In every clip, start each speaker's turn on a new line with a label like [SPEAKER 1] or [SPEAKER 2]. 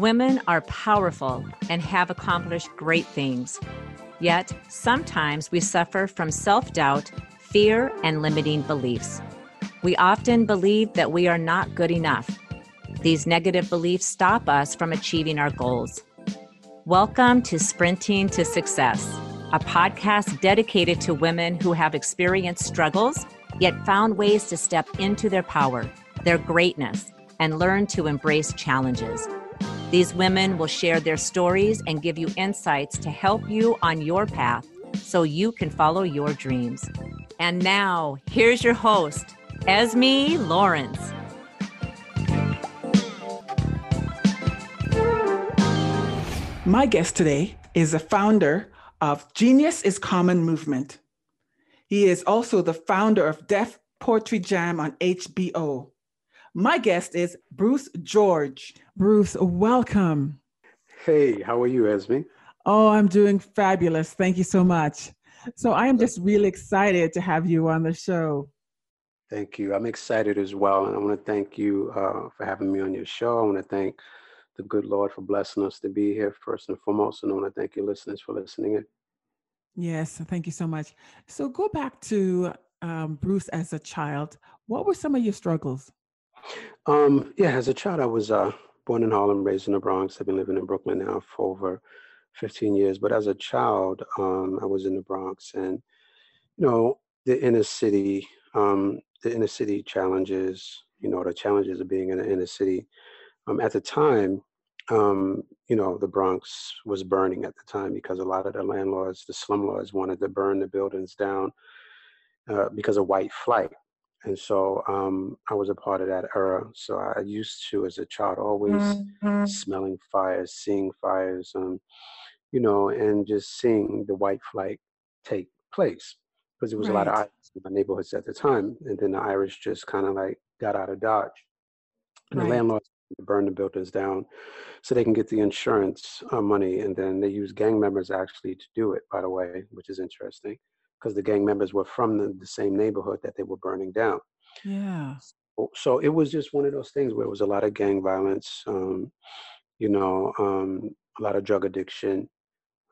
[SPEAKER 1] Women are powerful and have accomplished great things. Yet, sometimes we suffer from self doubt, fear, and limiting beliefs. We often believe that we are not good enough. These negative beliefs stop us from achieving our goals. Welcome to Sprinting to Success, a podcast dedicated to women who have experienced struggles, yet found ways to step into their power, their greatness, and learn to embrace challenges. These women will share their stories and give you insights to help you on your path so you can follow your dreams. And now, here's your host, Esme Lawrence.
[SPEAKER 2] My guest today is the founder of Genius is Common Movement. He is also the founder of Def Poetry Jam on HBO. My guest is Bruce George. Bruce, welcome.
[SPEAKER 3] Hey, how are you, Esme?
[SPEAKER 2] Oh, I'm doing fabulous. Thank you so much. So I am just really excited to have you on the show.
[SPEAKER 3] Thank you. I'm excited as well. And I want to thank you uh, for having me on your show. I want to thank the good Lord for blessing us to be here first and foremost. And I want to thank your listeners for listening in.
[SPEAKER 2] Yes, thank you so much. So go back to um, Bruce as a child. What were some of your struggles?
[SPEAKER 3] Um, yeah, as a child, I was uh, born in Harlem, raised in the Bronx. I've been living in Brooklyn now for over 15 years. But as a child, um, I was in the Bronx, and you know, the inner city, um, the inner city challenges. You know, the challenges of being in the inner city. Um, at the time, um, you know, the Bronx was burning at the time because a lot of the landlords, the slumlords, wanted to burn the buildings down uh, because of white flight. And so um, I was a part of that era. So I used to, as a child, always mm-hmm. smelling fires, seeing fires, um, you know, and just seeing the white flight take place because there was right. a lot of Irish in my neighborhoods at the time. And then the Irish just kind of like got out of Dodge. And right. the landlords burn the buildings down so they can get the insurance uh, money. And then they use gang members actually to do it, by the way, which is interesting because the gang members were from the, the, same neighborhood that they were burning down.
[SPEAKER 2] Yeah.
[SPEAKER 3] So, so, it was just one of those things where it was a lot of gang violence, um, you know, um, a lot of drug addiction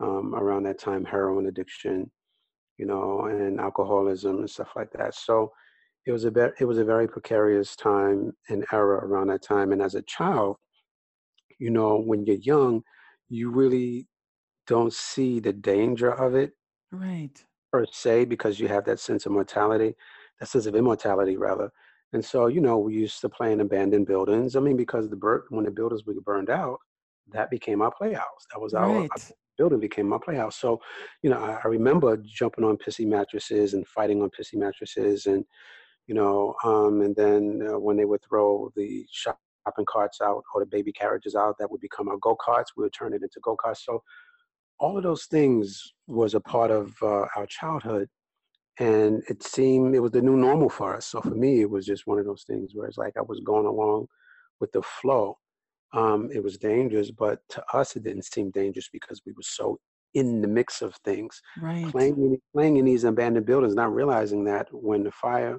[SPEAKER 3] um, around that time, heroin addiction, you know, and alcoholism and stuff like that. So it was a be- it was a very precarious time and era around that time. And as a child, you know, when you're young, you really don't see the danger of it.
[SPEAKER 2] Right
[SPEAKER 3] per se because you have that sense of mortality, that sense of immortality rather. And so, you know, we used to play in abandoned buildings. I mean, because the bur- when the buildings were burned out, that became our playhouse. That was our, right. our building became our playhouse. So, you know, I, I, remember jumping on pissy mattresses and fighting on pissy mattresses, and you know, um, and then uh, when they would throw the shopping carts out or the baby carriages out, that would become our go karts. We would turn it into go karts. So, all of those things was a part of uh, our childhood and it seemed it was the new normal for us. So for me it was just one of those things where it's like i was going along with the flow. Um, it was dangerous but to us it didn't seem dangerous because we were so in the mix of things.
[SPEAKER 2] Right.
[SPEAKER 3] Playing in, playing in these abandoned buildings not realizing that when the fire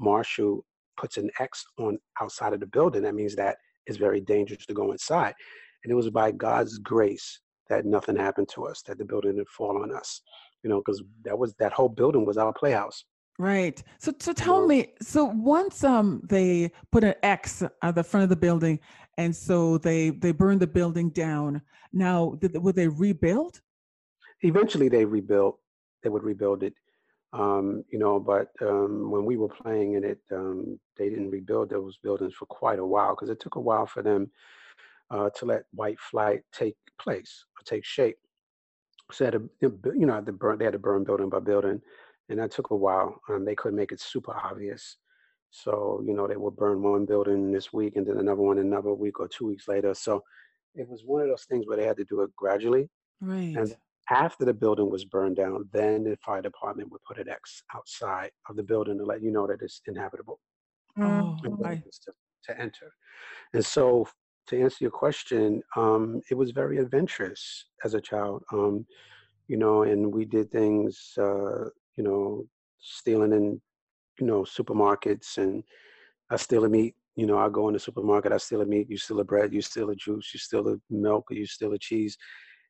[SPEAKER 3] marshal puts an x on outside of the building that means that it's very dangerous to go inside. And it was by god's grace that nothing happened to us, that the building didn't fall on us, you know, because that was that whole building was our playhouse.
[SPEAKER 2] Right. So, so tell you know? me. So once um they put an X at the front of the building, and so they they burned the building down. Now, did, would they rebuild?
[SPEAKER 3] Eventually, they rebuilt. They would rebuild it. Um, you know, but um, when we were playing in it, um, they didn't rebuild those buildings for quite a while because it took a while for them uh, to let white flight take place or take shape. So had to, you know, the burn, they had to burn building by building, and that took a while. Um, they couldn't make it super obvious. So, you know, they would burn one building this week and then another one another week or two weeks later. So it was one of those things where they had to do it gradually.
[SPEAKER 2] Right.
[SPEAKER 3] And after the building was burned down, then the fire department would put an X outside of the building to let you know that it's inhabitable.
[SPEAKER 2] Oh,
[SPEAKER 3] to, to enter. And so to answer your question, um, it was very adventurous as a child. Um, you know, and we did things, uh, you know, stealing in, you know, supermarkets and I steal a meat You know, I go in the supermarket, I steal a meat, you steal a bread, you steal a juice, you steal a milk, or you steal a cheese,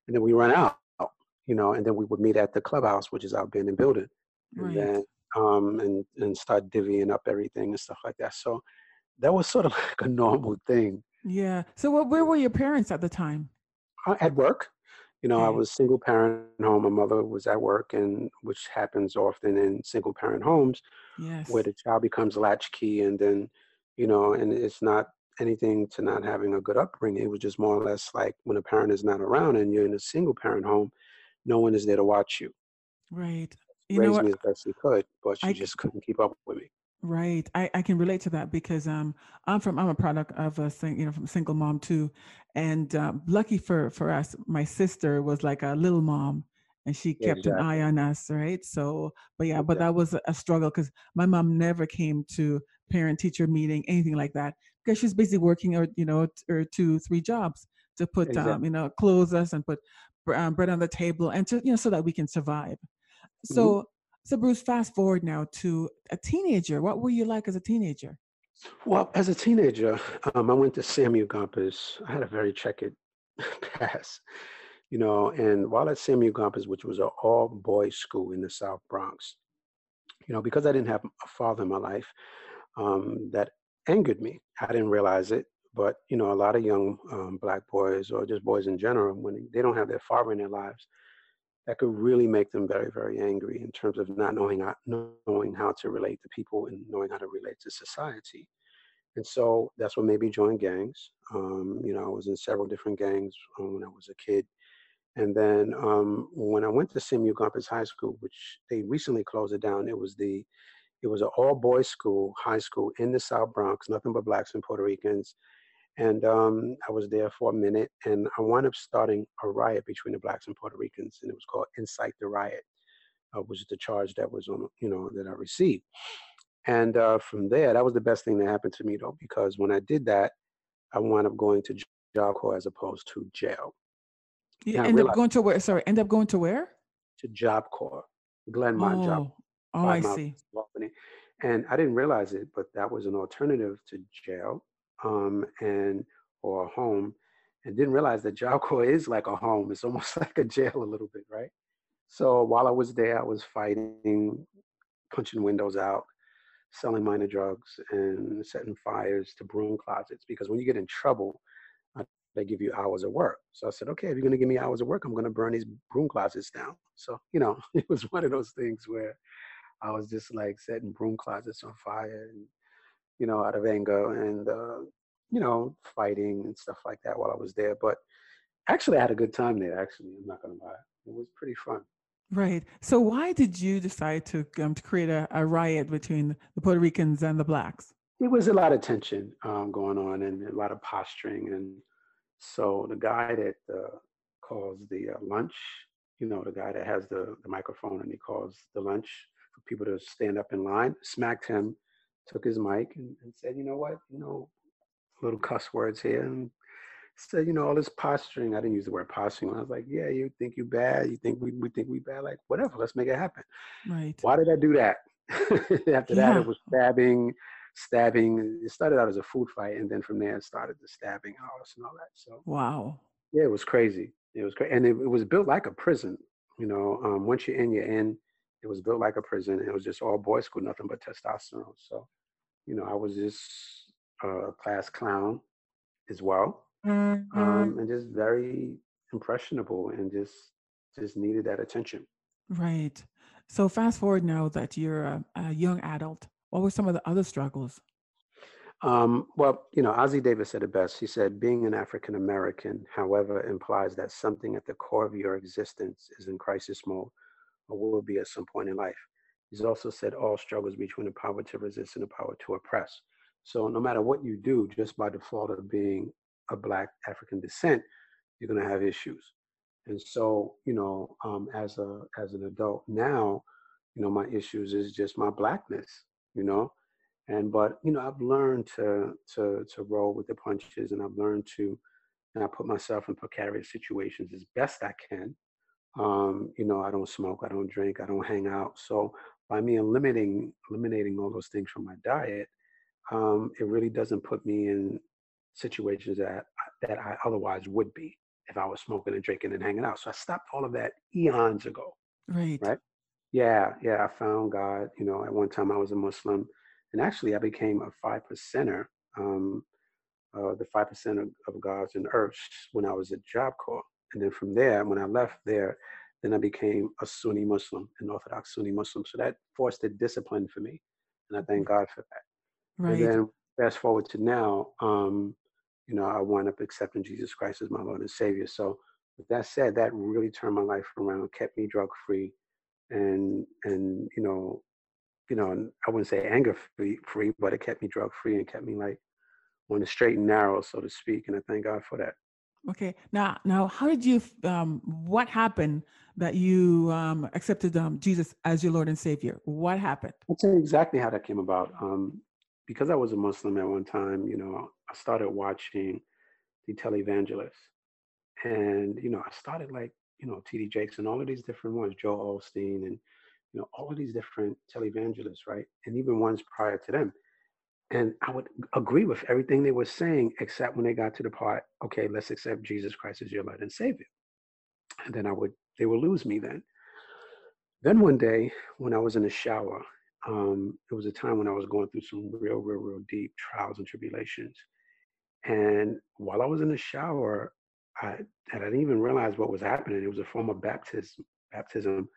[SPEAKER 3] and then we run out. You know, and then we would meet at the clubhouse, which is our abandoned building, and
[SPEAKER 2] Right.
[SPEAKER 3] then um and and start divvying up everything and stuff like that. So that was sort of like a normal thing
[SPEAKER 2] Yeah. So what, where were your parents at the time?
[SPEAKER 3] uh, at work. You know, I
[SPEAKER 2] Okay.
[SPEAKER 3] was single parent home. My mother was at work, and which happens often in single parent homes
[SPEAKER 2] Yes.
[SPEAKER 3] where the child becomes latchkey, and then, you know, and it's not anything to not having a good upbringing. It was just more or less like when a parent is not around and you're in a single parent home, no one is there to watch you.
[SPEAKER 2] Right. You know
[SPEAKER 3] Raised
[SPEAKER 2] what?
[SPEAKER 3] me as best she could, but she
[SPEAKER 2] I
[SPEAKER 3] just couldn't keep up with me.
[SPEAKER 2] Right. I, I can relate to that because um I'm from I'm a product of a sing, you know from single mom too, and um, lucky for for us, my sister was like a little mom, and she kept an eye on us. Right. So, but yeah, but that was a, struggle because my mom never came to parent teacher meeting anything like that because she's busy working or you know or two three jobs to put
[SPEAKER 3] Exactly.
[SPEAKER 2] um you know clothes us and put um, bread on the table and to you know so that we can survive.
[SPEAKER 3] hmm
[SPEAKER 2] So so Bruce, fast forward now to a teenager. What were you like as a teenager?
[SPEAKER 3] Well, as a teenager, um, I went to Samuel Gompers. I had a very checkered past, you know, and while at Samuel Gompers, which was an all boys school in the South Bronx, you know, because I didn't have a father in my life, um, that angered me. I didn't realize it, but, you know, a lot of young um, black boys or just boys in general, when they don't have their father in their lives, that could really make them very, very angry in terms of not knowing how, knowing how to relate to people and knowing how to relate to society. And so that's what made me join gangs. Um, you know, I was in several different gangs um, when I was a kid. And then um, when I went to Samuel Gompers High School, which they recently closed it down, it was the it was an all boys school, high school in the South Bronx, nothing but blacks and Puerto Ricans. And um, I was there for a minute, and I wound up starting a riot between the blacks and Puerto Ricans, and it was called Incite the Riot, uh, which is the charge that was on, you know, that I received. And uh, from there, that was the best thing that happened to me, though, because when I did that, I wound up going to job corps as opposed to jail.
[SPEAKER 2] You
[SPEAKER 3] And
[SPEAKER 2] end up going to where? Sorry, end up going to where?
[SPEAKER 3] to job corps, Glenmont job,
[SPEAKER 2] Oh, oh, I see.
[SPEAKER 3] And I didn't realize it, but that was an alternative to jail um, and or a home. And didn't realize that job is like a home. It's almost like a jail a little bit, right? So while I was there, I was fighting, punching windows out, selling minor drugs, and setting fires to broom closets. Because when you get in trouble, uh, they give you hours of work. So I said, okay, if you're going to give me hours of work, I'm going to burn these broom closets down. So, you know, it was one of those things where I was just like setting broom closets on fire and, you know, out of anger and, uh, you know, fighting and stuff like that while I was there. But actually, I had a good time there, actually. I'm not going to lie. It was pretty fun.
[SPEAKER 2] Right. So why did you decide to um, to create a, a riot between the Puerto Ricans and the blacks?
[SPEAKER 3] It was a lot of tension um, going on and a lot of posturing. And so the guy that uh, calls the uh, lunch, you know, the guy that has the, the microphone and he calls the lunch for people to stand up in line, smacked him, took his mic and, and said, you know what, you know, little cuss words here. And said, you know, all this posturing. I didn't use the word posturing. I was like, yeah, you think you bad. You think we, we think we bad. Like, whatever, let's make it happen.
[SPEAKER 2] Right.
[SPEAKER 3] Why did I do that? After that, it was stabbing, stabbing. It started out as a food fight, and then from there, it started the stabbing house and all that. So
[SPEAKER 2] Wow.
[SPEAKER 3] yeah, it was crazy. It was crazy, and it, it was built like a prison. You know, um, once you're in, you're in. It was built like a prison. It was just all boys school, nothing but testosterone. So, you know, I was just a class clown as well, um, and just very impressionable, and just just needed that attention.
[SPEAKER 2] Right. So fast forward now that you're a, a young adult. What were some of the other struggles?
[SPEAKER 3] Um, well, you know, Ossie Davis said it best. He said, being an African American, however, implies that something at the core of your existence is in crisis mode or will be at some point in life. He's also said all struggles between the power to resist and the power to oppress. So no matter what you do, just by default of being a black African descent, you're gonna have issues. And so, you know, um, as a as an adult now, you know, my issues is just my blackness, you know, and but you know i've learned to to to roll with the punches and i've learned to and I put myself in precarious situations as best i can um you know i don't smoke i don't drink i don't hang out so by me eliminating eliminating all those things from my diet um, it really doesn't put me in situations that that I otherwise would be if I was smoking and drinking and hanging out. So I stopped all of that eons ago.
[SPEAKER 2] Right.
[SPEAKER 3] Right. Yeah, yeah. I found God. You know, at one time I was a Muslim, and actually I became a five percenter. Um, uh, the five percent of, of gods and earths when I was at Job Corps, and then from there, when I left there, then I became a Sunni Muslim, an Orthodox Sunni Muslim. So that forced a discipline for me, and I thank God for that.
[SPEAKER 2] Right.
[SPEAKER 3] And then fast forward to now, um, you know, I wound up accepting Jesus Christ as my Lord and Savior. So with that said, that really turned my life around, kept me drug free, and and you know, you know, I wouldn't say anger free, free, but it kept me drug free and kept me like on the straight and narrow, so to speak. And I thank God for that.
[SPEAKER 2] Okay. Now, now, how did you? Um, what happened that you um, accepted um, Jesus as your Lord and Savior? What happened?
[SPEAKER 3] I'll tell you exactly how that came about. Um, because I was a Muslim at one time, you know, I started watching the televangelists, and you know, I started like you know T.D. Jakes and all of these different ones, Joel Osteen, and you know all of these different televangelists, right? And even ones prior to them. And I would agree with everything they were saying, except when they got to the part, okay, let's accept Jesus Christ as your Lord and Savior. And then I would, they would lose me then. Then one day, when I was in the shower, um, it was a time when I was going through some real, real, real deep trials and tribulations. And while I was in the shower, I, I didn't even realize what was happening. It was a form of baptism. Baptism.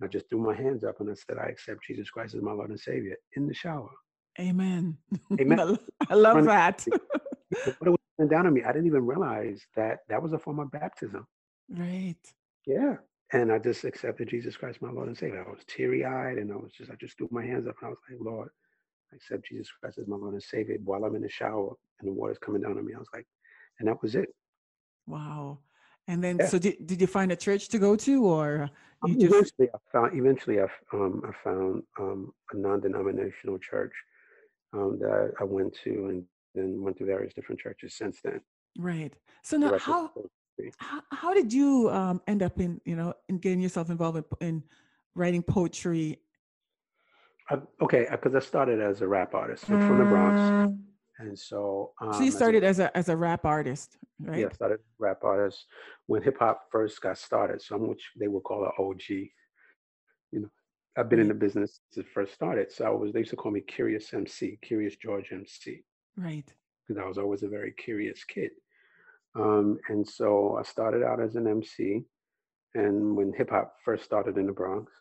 [SPEAKER 3] And I just threw my hands up and I said, I accept Jesus Christ as my Lord and Savior in the shower.
[SPEAKER 2] Amen.
[SPEAKER 3] Amen.
[SPEAKER 2] I love that.
[SPEAKER 3] it was down on me. I didn't even realize that that was a form of baptism.
[SPEAKER 2] Right.
[SPEAKER 3] Yeah. And I just accepted Jesus Christ, my Lord and Savior. I was teary eyed and I was just, I just threw my hands up and I was like, Lord, I accept Jesus Christ as my Lord and Savior. While I'm in the shower and the water's coming down on me, I was like, and that was it.
[SPEAKER 2] Wow. And then,
[SPEAKER 3] Yeah.
[SPEAKER 2] so did, did you find a church to go to or you
[SPEAKER 3] Um,
[SPEAKER 2] just,
[SPEAKER 3] eventually, I found eventually I, um, I found um, a non-denominational church um, that I went to, and then went to various different churches since then.
[SPEAKER 2] right. So now how, how, how did you um, end up in, you know, in getting yourself involved in, in writing poetry?
[SPEAKER 3] I, okay, because I started as a rap artist. I'm from the Bronx, and so um,
[SPEAKER 2] So you
[SPEAKER 3] as a-
[SPEAKER 2] started as a, as a rap artist, right?
[SPEAKER 3] Yeah, I started as a rap artist when hip hop first got started. So I'm which they would call an OG. You know, I've been in the business since it first started. So I was they used to call me Curious MC, Curious George MC,
[SPEAKER 2] Right.
[SPEAKER 3] because I was always a very curious kid. Um, and so I started out as an MC, and when hip hop first started in the Bronx,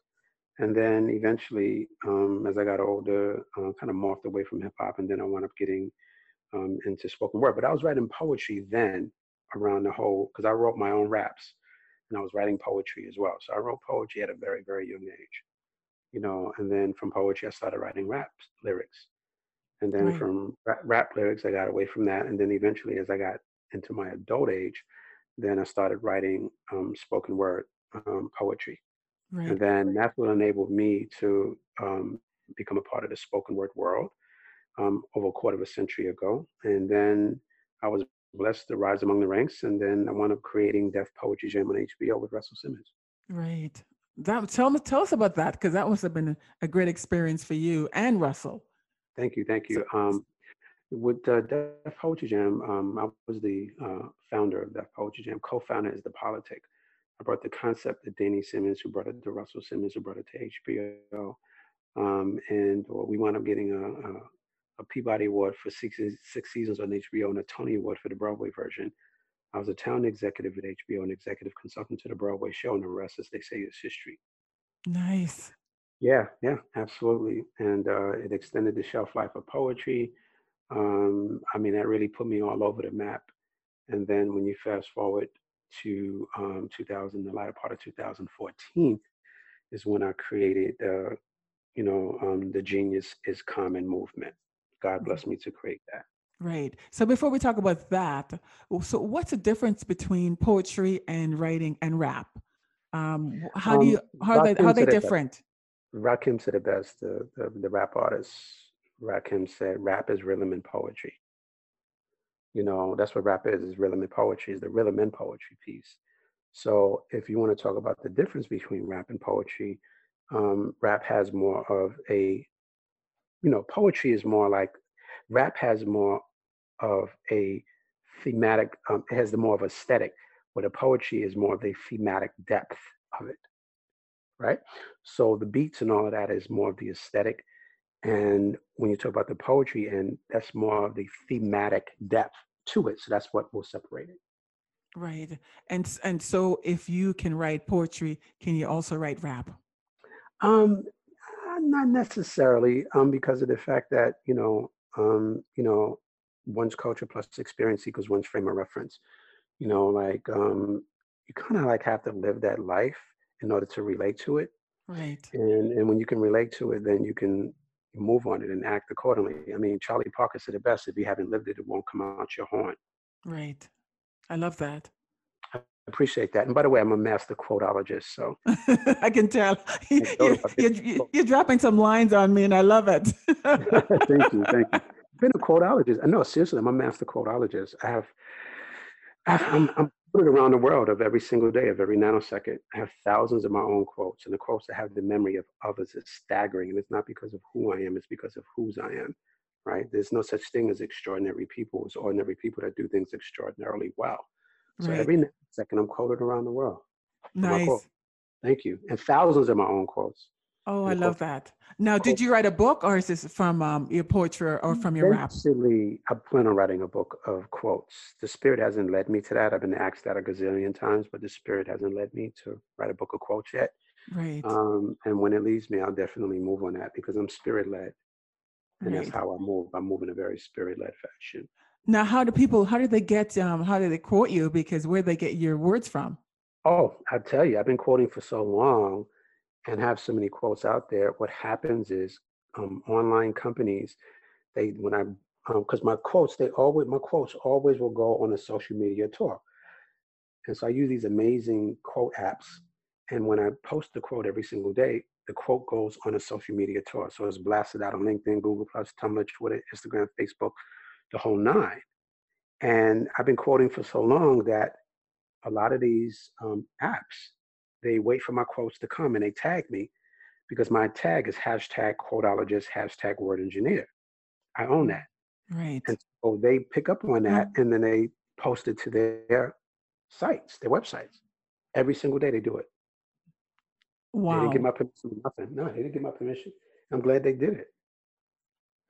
[SPEAKER 3] and then eventually, um, as I got older, uh, kind of morphed away from hip hop, and then I wound up getting um, into spoken word. But I was writing poetry then around the whole because I wrote my own raps, and I was writing poetry as well. So I wrote poetry at a very very young age, you know. And then from poetry, I started writing rap lyrics, and then
[SPEAKER 2] Right.
[SPEAKER 3] from rap, lyrics, I got away from that, and then eventually, as I got into my adult age, then I started writing um, spoken word um, poetry.
[SPEAKER 2] Right.
[SPEAKER 3] And then that's what enabled me to um, become a part of the spoken word world um, over a quarter of a century ago. And then I was blessed to rise among the ranks. And then I wound up creating Def Poetry Jam on HBO with Russell Simmons.
[SPEAKER 2] Right. That tell me tell us about that because that must have been a, a great experience for you and Russell.
[SPEAKER 3] Thank you, thank you. Um, with uh, Def Poetry Jam, um, I was the uh, founder of Def Poetry Jam. Co-founder is the Politic. I brought the concept to Danny Simmons, who brought it to Russell Simmons, who brought it to HBO, um, and uh, we wound up getting a, a, a Peabody Award for six, six seasons on HBO and a Tony Award for the Broadway version. I was a town executive at HBO and executive consultant to the Broadway show, and the rest, as they say, is history.
[SPEAKER 2] Nice.
[SPEAKER 3] Yeah, yeah, absolutely. And uh, it extended the shelf life of poetry. Um, I mean, that really put me all over the map. And then when you fast forward to um, 2000, the latter part of 2014, is when I created, uh, you know, um, the Genius is Common movement. God bless me to create that.
[SPEAKER 2] Right. So before we talk about that, so what's the difference between poetry and writing and rap? Um, how do
[SPEAKER 3] Um,
[SPEAKER 2] you how are they how are they
[SPEAKER 3] said it best.
[SPEAKER 2] different?
[SPEAKER 3] Rakim said it best, the, the, the rap artist. Rakim said, rap is rhythm and poetry. You know, that's what rap is, is rhythm and poetry, is the rhythm and poetry piece. So if you want to talk about the difference between rap and poetry, um, rap has more of a, you know, poetry is more like rap has more of a thematic, um, it has the more of aesthetic, where the poetry is more of the thematic depth of it, right? So the beats and all of that is more of the aesthetic. And when you talk about the poetry, and that's more of the thematic depth to it. So that's what will separate it.
[SPEAKER 2] Right. And and so if you can write poetry, can you also write rap?
[SPEAKER 3] Um, uh, not necessarily, um, because of the fact that you know, um, you know, one's culture plus experience equals one's frame of reference. You know, like um, you kind of like have to live that life in order to relate to it.
[SPEAKER 2] Right.
[SPEAKER 3] And and when you can relate to it, then you can move on it and act accordingly. I mean, Charlie Parker said it best: if you haven't lived it, it won't come out your horn.
[SPEAKER 2] Right. I love that.
[SPEAKER 3] I appreciate that. And by the way, I'm a master quotologist, so
[SPEAKER 2] I can tell you, are you're dropping some lines on me, and I love it.
[SPEAKER 3] thank you, thank you. I've been a quotologist. I know, seriously, I'm a master quotologist. I have, I have I'm, I'm around the world of every single day, of every nanosecond. I have thousands of my own quotes, and the quotes I have the memory of others is staggering. And it's not because of who I am; it's because of whose I am right? There's no such thing as extraordinary people. It's ordinary people that do things extraordinarily well. So right. every second, I'm quoted around the world.
[SPEAKER 2] Nice.
[SPEAKER 3] Thank you. And thousands of my own quotes.
[SPEAKER 2] Oh, I love that. Now, did you write a book or is this from um, your poetry or from your rap?
[SPEAKER 3] Actually, I plan on writing a book of quotes. The spirit hasn't led me to that. I've been asked that a gazillion times, but the spirit hasn't led me to write a book of quotes yet.
[SPEAKER 2] Right.
[SPEAKER 3] Um, and when it leads me, I'll definitely move on that because I'm spirit led and right. that's how I move. I move in a very spirit led fashion.
[SPEAKER 2] Now, how do people? How do they get? Um, how do they quote you? Because where do they get your words from?
[SPEAKER 3] Oh, I tell you, I've been quoting for so long, and have so many quotes out there. What happens is, um, online companies, they when I because um, my quotes they always my quotes always will go on a social media tour, and so I use these amazing quote apps. And when I post the quote every single day, the quote goes on a social media tour. So it's blasted out on LinkedIn, Google Plus, Tumblr, Twitter, Instagram, Facebook, the whole nine. And I've been quoting for so long that a lot of these um, apps, they wait for my quotes to come and they tag me because my tag is hashtag quotologist, hashtag word engineer. I own that.
[SPEAKER 2] Right.
[SPEAKER 3] And so they pick up on that mm. and then they post it to their sites, their websites. Every single day they do it.
[SPEAKER 2] Wow.
[SPEAKER 3] They didn't get my permission. Nothing. No, they didn't get my permission. I'm glad they did it.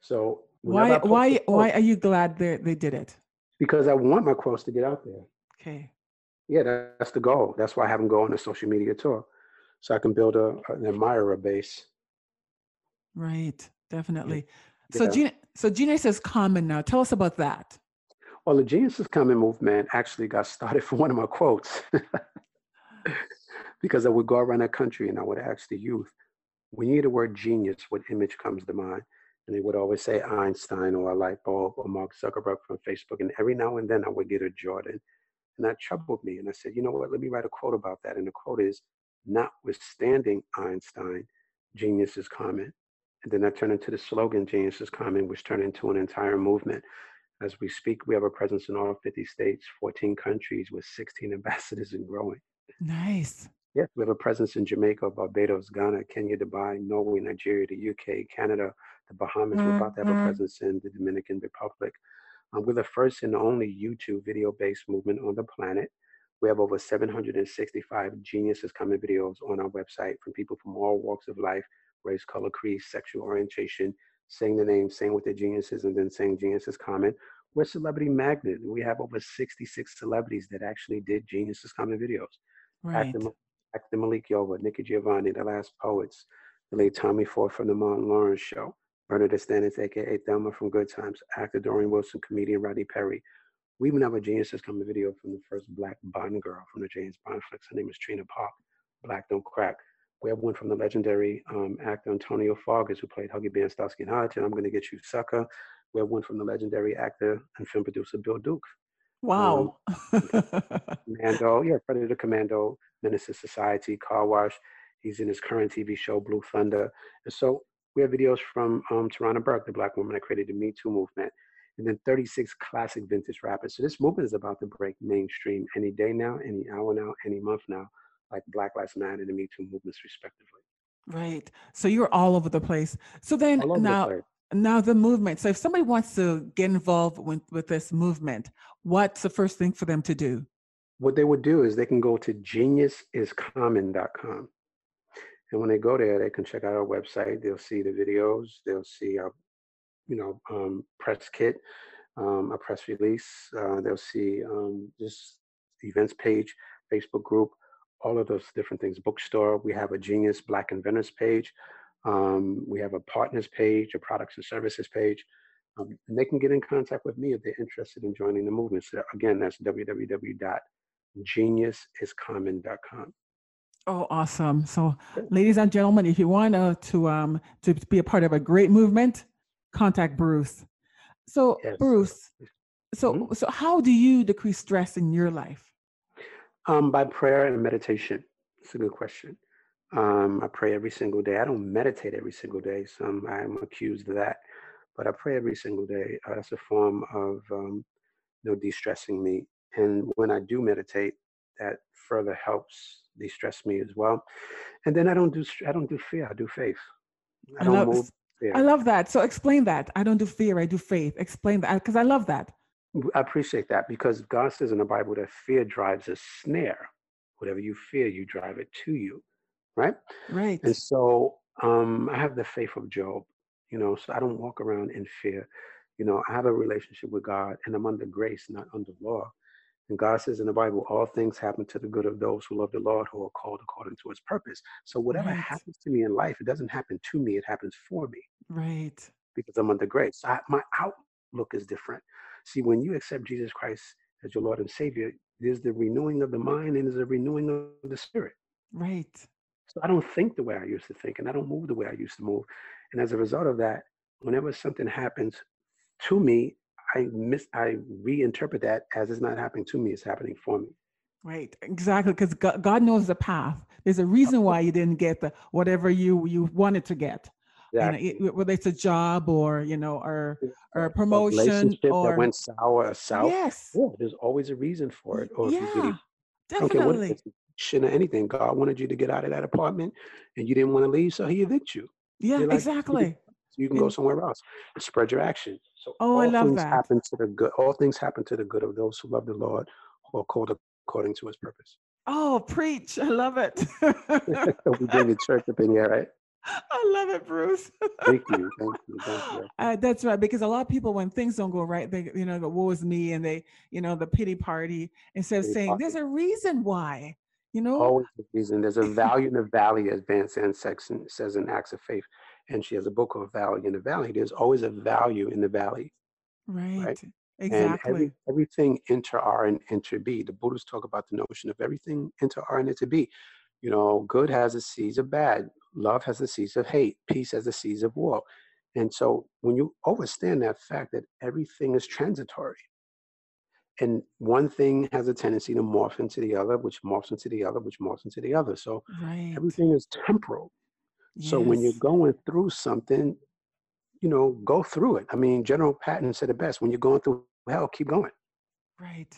[SPEAKER 3] So
[SPEAKER 2] why why why are you glad they they did it?
[SPEAKER 3] Because I want my quotes to get out there.
[SPEAKER 2] Okay.
[SPEAKER 3] Yeah, that's the goal. That's why I have them go on a social media tour, so I can build a an admirer base.
[SPEAKER 2] Right. Definitely. Yeah. So Gina, so Genius is common now. Tell us about that.
[SPEAKER 3] Well, the Genius is Common movement actually got started from one of my quotes. because I would go around the country and I would ask the youth, when you hear the word genius, what image comes to mind? And they would always say Einstein or a light bulb or Mark Zuckerberg from Facebook. And every now and then I would get a Jordan. And that troubled me. And I said, you know what? Let me write a quote about that. And the quote is, notwithstanding Einstein, genius is common. And then that turned into the slogan, genius is common, which turned into an entire movement. As we speak, we have a presence in all 50 states, 14 countries with 16 ambassadors and growing.
[SPEAKER 2] Nice.
[SPEAKER 3] Yes, we have a presence in Jamaica, Barbados, Ghana, Kenya, Dubai, Norway, Nigeria, the UK, Canada, the Bahamas. Mm-hmm. We're about to have a mm-hmm. presence in the Dominican Republic. Um, we're the first and only YouTube video based movement on the planet. We have over 765 geniuses coming videos on our website from people from all walks of life, race, color, creed, sexual orientation, saying the name, saying what their genius is, and then saying genius is common. We're Celebrity Magnet. We have over 66 celebrities that actually did Geniuses Common videos.
[SPEAKER 2] Right.
[SPEAKER 3] Actor Malik Yoba, Nikki Giovanni, The Last Poets, the late Tommy Ford from The Martin Lawrence Show, Bernadette Stanis, aka Thelma from Good Times, actor Dorien Wilson, comedian Rodney Perry. We even have a Genius a video from the first black Bond girl from the James Bond flicks. Her name is Trina Park. Black Don't Crack. We have one from the legendary um, actor Antonio Fargas, who played Huggy Bear in Starsky and Hutch, and I'm Gonna Get You Sucker. We have one from the legendary actor and film producer Bill Duke.
[SPEAKER 2] Wow.
[SPEAKER 3] Um, Commando, yeah, Predator Commando, Menace Society, Car Wash. He's in his current TV show, Blue Thunder. And so we have videos from um, Tarana Burke, the black woman that created the Me Too movement, and then 36 classic vintage rappers. So this movement is about to break mainstream any day now, any hour now, any month now, like Black Lives Matter and the Me Too movements, respectively.
[SPEAKER 2] Right. So you're all over the place. So then now, the Now the movement. So if somebody wants to get involved with, with this movement, what's the first thing for them to do?
[SPEAKER 3] What they would do is they can go to geniusiscommon.com. And when they go there, they can check out our website. They'll see the videos. They'll see our, you know, um, press kit, um, a press release. Uh, they'll see um, this events page, Facebook group, all of those different things. Bookstore. We have a Genius Black Inventors page. Um, we have a partners page, a products and services page. Um, and they can get in contact with me if they're interested in joining the movement. So again, that's www.geniusiscommon.com.
[SPEAKER 2] Oh, awesome! So, ladies and gentlemen, if you want uh, to um to be a part of a great movement, contact Bruce. So, yes. Bruce, so mm-hmm. so how do you decrease stress in your life?
[SPEAKER 3] Um, by prayer and meditation. It's a good question. Um, I pray every single day. I don't meditate every single day. Some I'm accused of that, but I pray every single day. Uh, that's a form of um, you know de-stressing me. And when I do meditate, that further helps de-stress me as well. And then I don't do I don't do fear. I do faith.
[SPEAKER 2] I, I don't love, move fear. I love that. So explain that. I don't do fear. I do faith. Explain that because I love that.
[SPEAKER 3] I appreciate that because God says in the Bible that fear drives a snare. Whatever you fear, you drive it to you, right?
[SPEAKER 2] Right.
[SPEAKER 3] And so um, I have the faith of Job, you know. So I don't walk around in fear. You know, I have a relationship with God, and I'm under grace, not under law. And God says in the Bible, all things happen to the good of those who love the Lord, who are called according to his purpose. So whatever right. happens to me in life, it doesn't happen to me, it happens for me.
[SPEAKER 2] Right.
[SPEAKER 3] Because I'm under grace. I, my outlook is different. See, when you accept Jesus Christ as your Lord and Savior, there's the renewing of the mind and there's a renewing of the spirit.
[SPEAKER 2] Right.
[SPEAKER 3] So I don't think the way I used to think and I don't move the way I used to move. And as a result of that, whenever something happens to me, I miss I reinterpret that as it's not happening to me, it's happening for me.
[SPEAKER 2] Right, exactly, because God knows the path. There's a reason why you didn't get the whatever you you wanted to get. Exactly. You know, whether it's a job or you know or or a promotion or
[SPEAKER 3] that went sour or south.
[SPEAKER 2] Yes,
[SPEAKER 3] yeah, there's always a reason for it. Or
[SPEAKER 2] yeah, you definitely.
[SPEAKER 3] Shouldn't anything. God wanted you to get out of that apartment, and you didn't want to leave, so He evicted you.
[SPEAKER 2] Yeah, like,
[SPEAKER 3] exactly. So you can go somewhere else and spread your action. So
[SPEAKER 2] oh, I love
[SPEAKER 3] things
[SPEAKER 2] that.
[SPEAKER 3] happen to the good. All things happen to the good of those who love the Lord, who are called according to His purpose.
[SPEAKER 2] Oh, preach! I love it.
[SPEAKER 3] we bring the church up in here, right?
[SPEAKER 2] I love it, Bruce.
[SPEAKER 3] thank you, thank you, thank you.
[SPEAKER 2] Uh, that's right, because a lot of people, when things don't go right, they, you know, the woe is me, and they, you know, the pity party, instead of saying, "There's a reason why," you know.
[SPEAKER 3] Always a reason. There's a value in the valley, as Vanzant says in Acts of Faith and she has a book called Valley in the Valley. There's always a value in the valley.
[SPEAKER 2] Right. right? Exactly.
[SPEAKER 3] And every, everything inter R and inter B. The Buddhists talk about the notion of everything inter R and inter B. You know, good has the seeds of bad, love has the seeds of hate, peace has the seeds of war. And so when you understand that fact that everything is transitory, and one thing has a tendency to morph into the other, which morphs into the other, which morphs into the other. So
[SPEAKER 2] right.
[SPEAKER 3] everything is temporal. So when you're going through something, you know, go through it. I mean, General Patton said it best: when you're going through hell, keep going.
[SPEAKER 2] Right.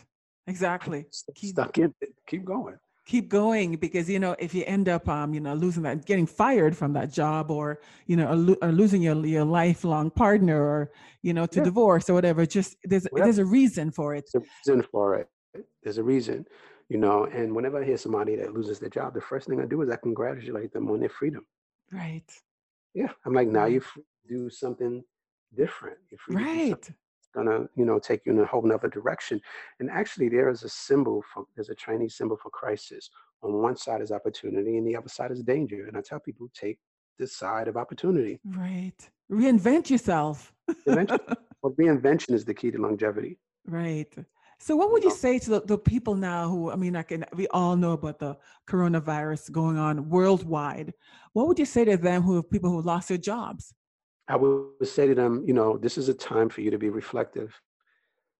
[SPEAKER 2] Exactly.
[SPEAKER 3] Keep stuck in it. Keep going.
[SPEAKER 2] Keep going because you know if you end up um you know losing that getting fired from that job or you know or, lo- or losing your your lifelong partner or you know to yeah. divorce or whatever just there's there's a reason for it.
[SPEAKER 3] There's a reason for it. There's a reason, you know. And whenever I hear somebody that loses their job, the first thing I do is I congratulate them on their freedom.
[SPEAKER 2] Right.
[SPEAKER 3] Yeah. I'm like, now you do something different. You're free
[SPEAKER 2] right.
[SPEAKER 3] gonna, you know, take you in a whole nother direction. And actually there is a symbol for there's a Chinese symbol for crisis. On one side is opportunity and the other side is danger. And I tell people take the side of opportunity.
[SPEAKER 2] Right. Reinvent yourself.
[SPEAKER 3] Reinvention. well, reinvention is the key to longevity.
[SPEAKER 2] Right. So, what would you say to the, the, people now who, I mean, I can, we all know about the coronavirus going on worldwide. What would you say to them who have people who lost their jobs?
[SPEAKER 3] I would say to them, you know, this is a time for you to be reflective.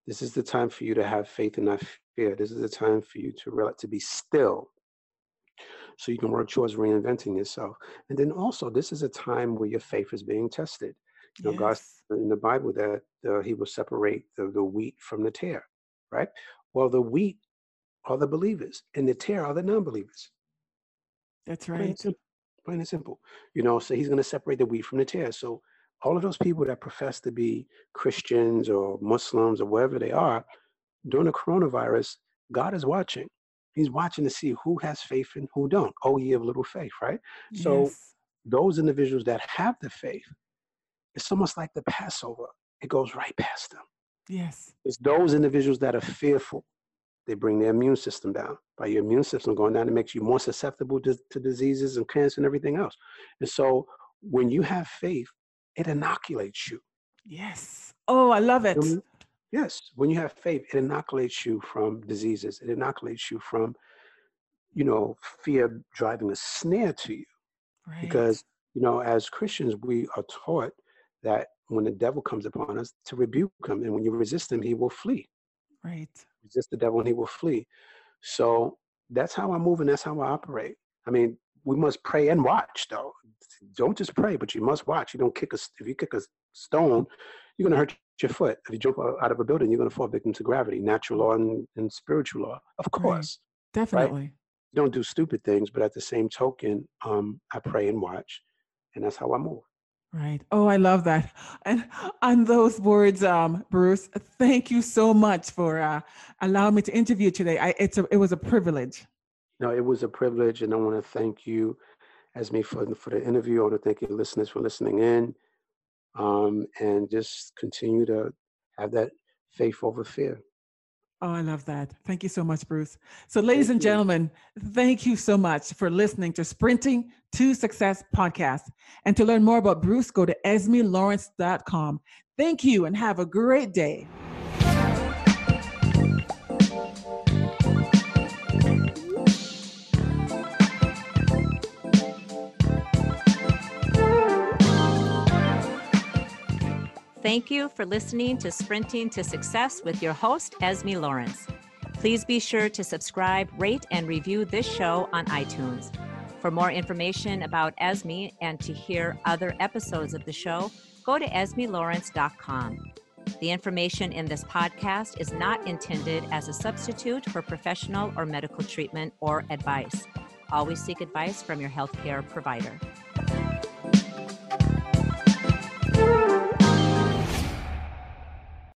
[SPEAKER 3] This is the time for you to have faith and not fear. This is the time for you to realize, to be still so you can work towards reinventing yourself. And then also, this is a time where your faith is being tested. You know, yes. God in the Bible that uh, He will separate the, the wheat from the tare right? Well, the wheat are the believers, and the tare are the non-believers.
[SPEAKER 2] That's right.
[SPEAKER 3] Plain and, plain and simple. You know, so he's going to separate the wheat from the tare. So all of those people that profess to be Christians or Muslims or wherever they are, during the coronavirus, God is watching. He's watching to see who has faith and who don't. Oh, ye of little faith, right? So
[SPEAKER 2] Yes.
[SPEAKER 3] those individuals that have the faith, it's almost like the Passover. It goes right past them.
[SPEAKER 2] Yes.
[SPEAKER 3] It's those individuals that are fearful. They bring their immune system down. By your immune system going down, it makes you more susceptible to, to diseases and cancer and everything else. And so when you have faith, it inoculates you.
[SPEAKER 2] Yes. Oh, I love it.
[SPEAKER 3] Yes, when you have faith, it inoculates you from diseases. It inoculates you from, you know, fear driving a snare to you.
[SPEAKER 2] Right.
[SPEAKER 3] Because, you know, as Christians, we are taught that when the devil comes upon us, to rebuke him. And when you resist him, he will flee.
[SPEAKER 2] right.
[SPEAKER 3] Resist the devil and he will flee. So that's how I move and that's how I operate. I mean, we must pray and watch, though. Don't just pray, but you must watch. You don't kick a if you kick a stone, you're gonna hurt your foot. If you jump out of a building, you're gonna fall victim to gravity, natural law and, and spiritual law. Of
[SPEAKER 2] Right.
[SPEAKER 3] course,
[SPEAKER 2] Definitely.
[SPEAKER 3] you don't do stupid things, but at the same token, um, I pray and watch, and that's how I move.
[SPEAKER 2] Right. Oh, I love that. And on those words, um, Bruce, thank you so much for uh, allowing me to interview today. I, it's a, it was a privilege.
[SPEAKER 3] No, it was a privilege, and I want to thank you, as me for for the interview. I want to thank your listeners for listening in, um, and just continue to have that faith over fear.
[SPEAKER 2] Oh, I love that. Thank you so much, Bruce. So, ladies
[SPEAKER 3] Thank
[SPEAKER 2] and
[SPEAKER 3] you.
[SPEAKER 2] gentlemen, thank you so much for listening to Sprinting to Success podcast. And to learn more about Bruce, go to esmelawrence.com. Thank you and have a great day.
[SPEAKER 1] Thank you for listening to Sprinting to Success with your host, Esme Lawrence. Please be sure to subscribe, rate, and review this show on iTunes. For more information about Esme and to hear other episodes of the show, go to esmelawrence.com. The information in this podcast is not intended as a substitute for professional or medical treatment or advice. Always seek advice from your healthcare provider.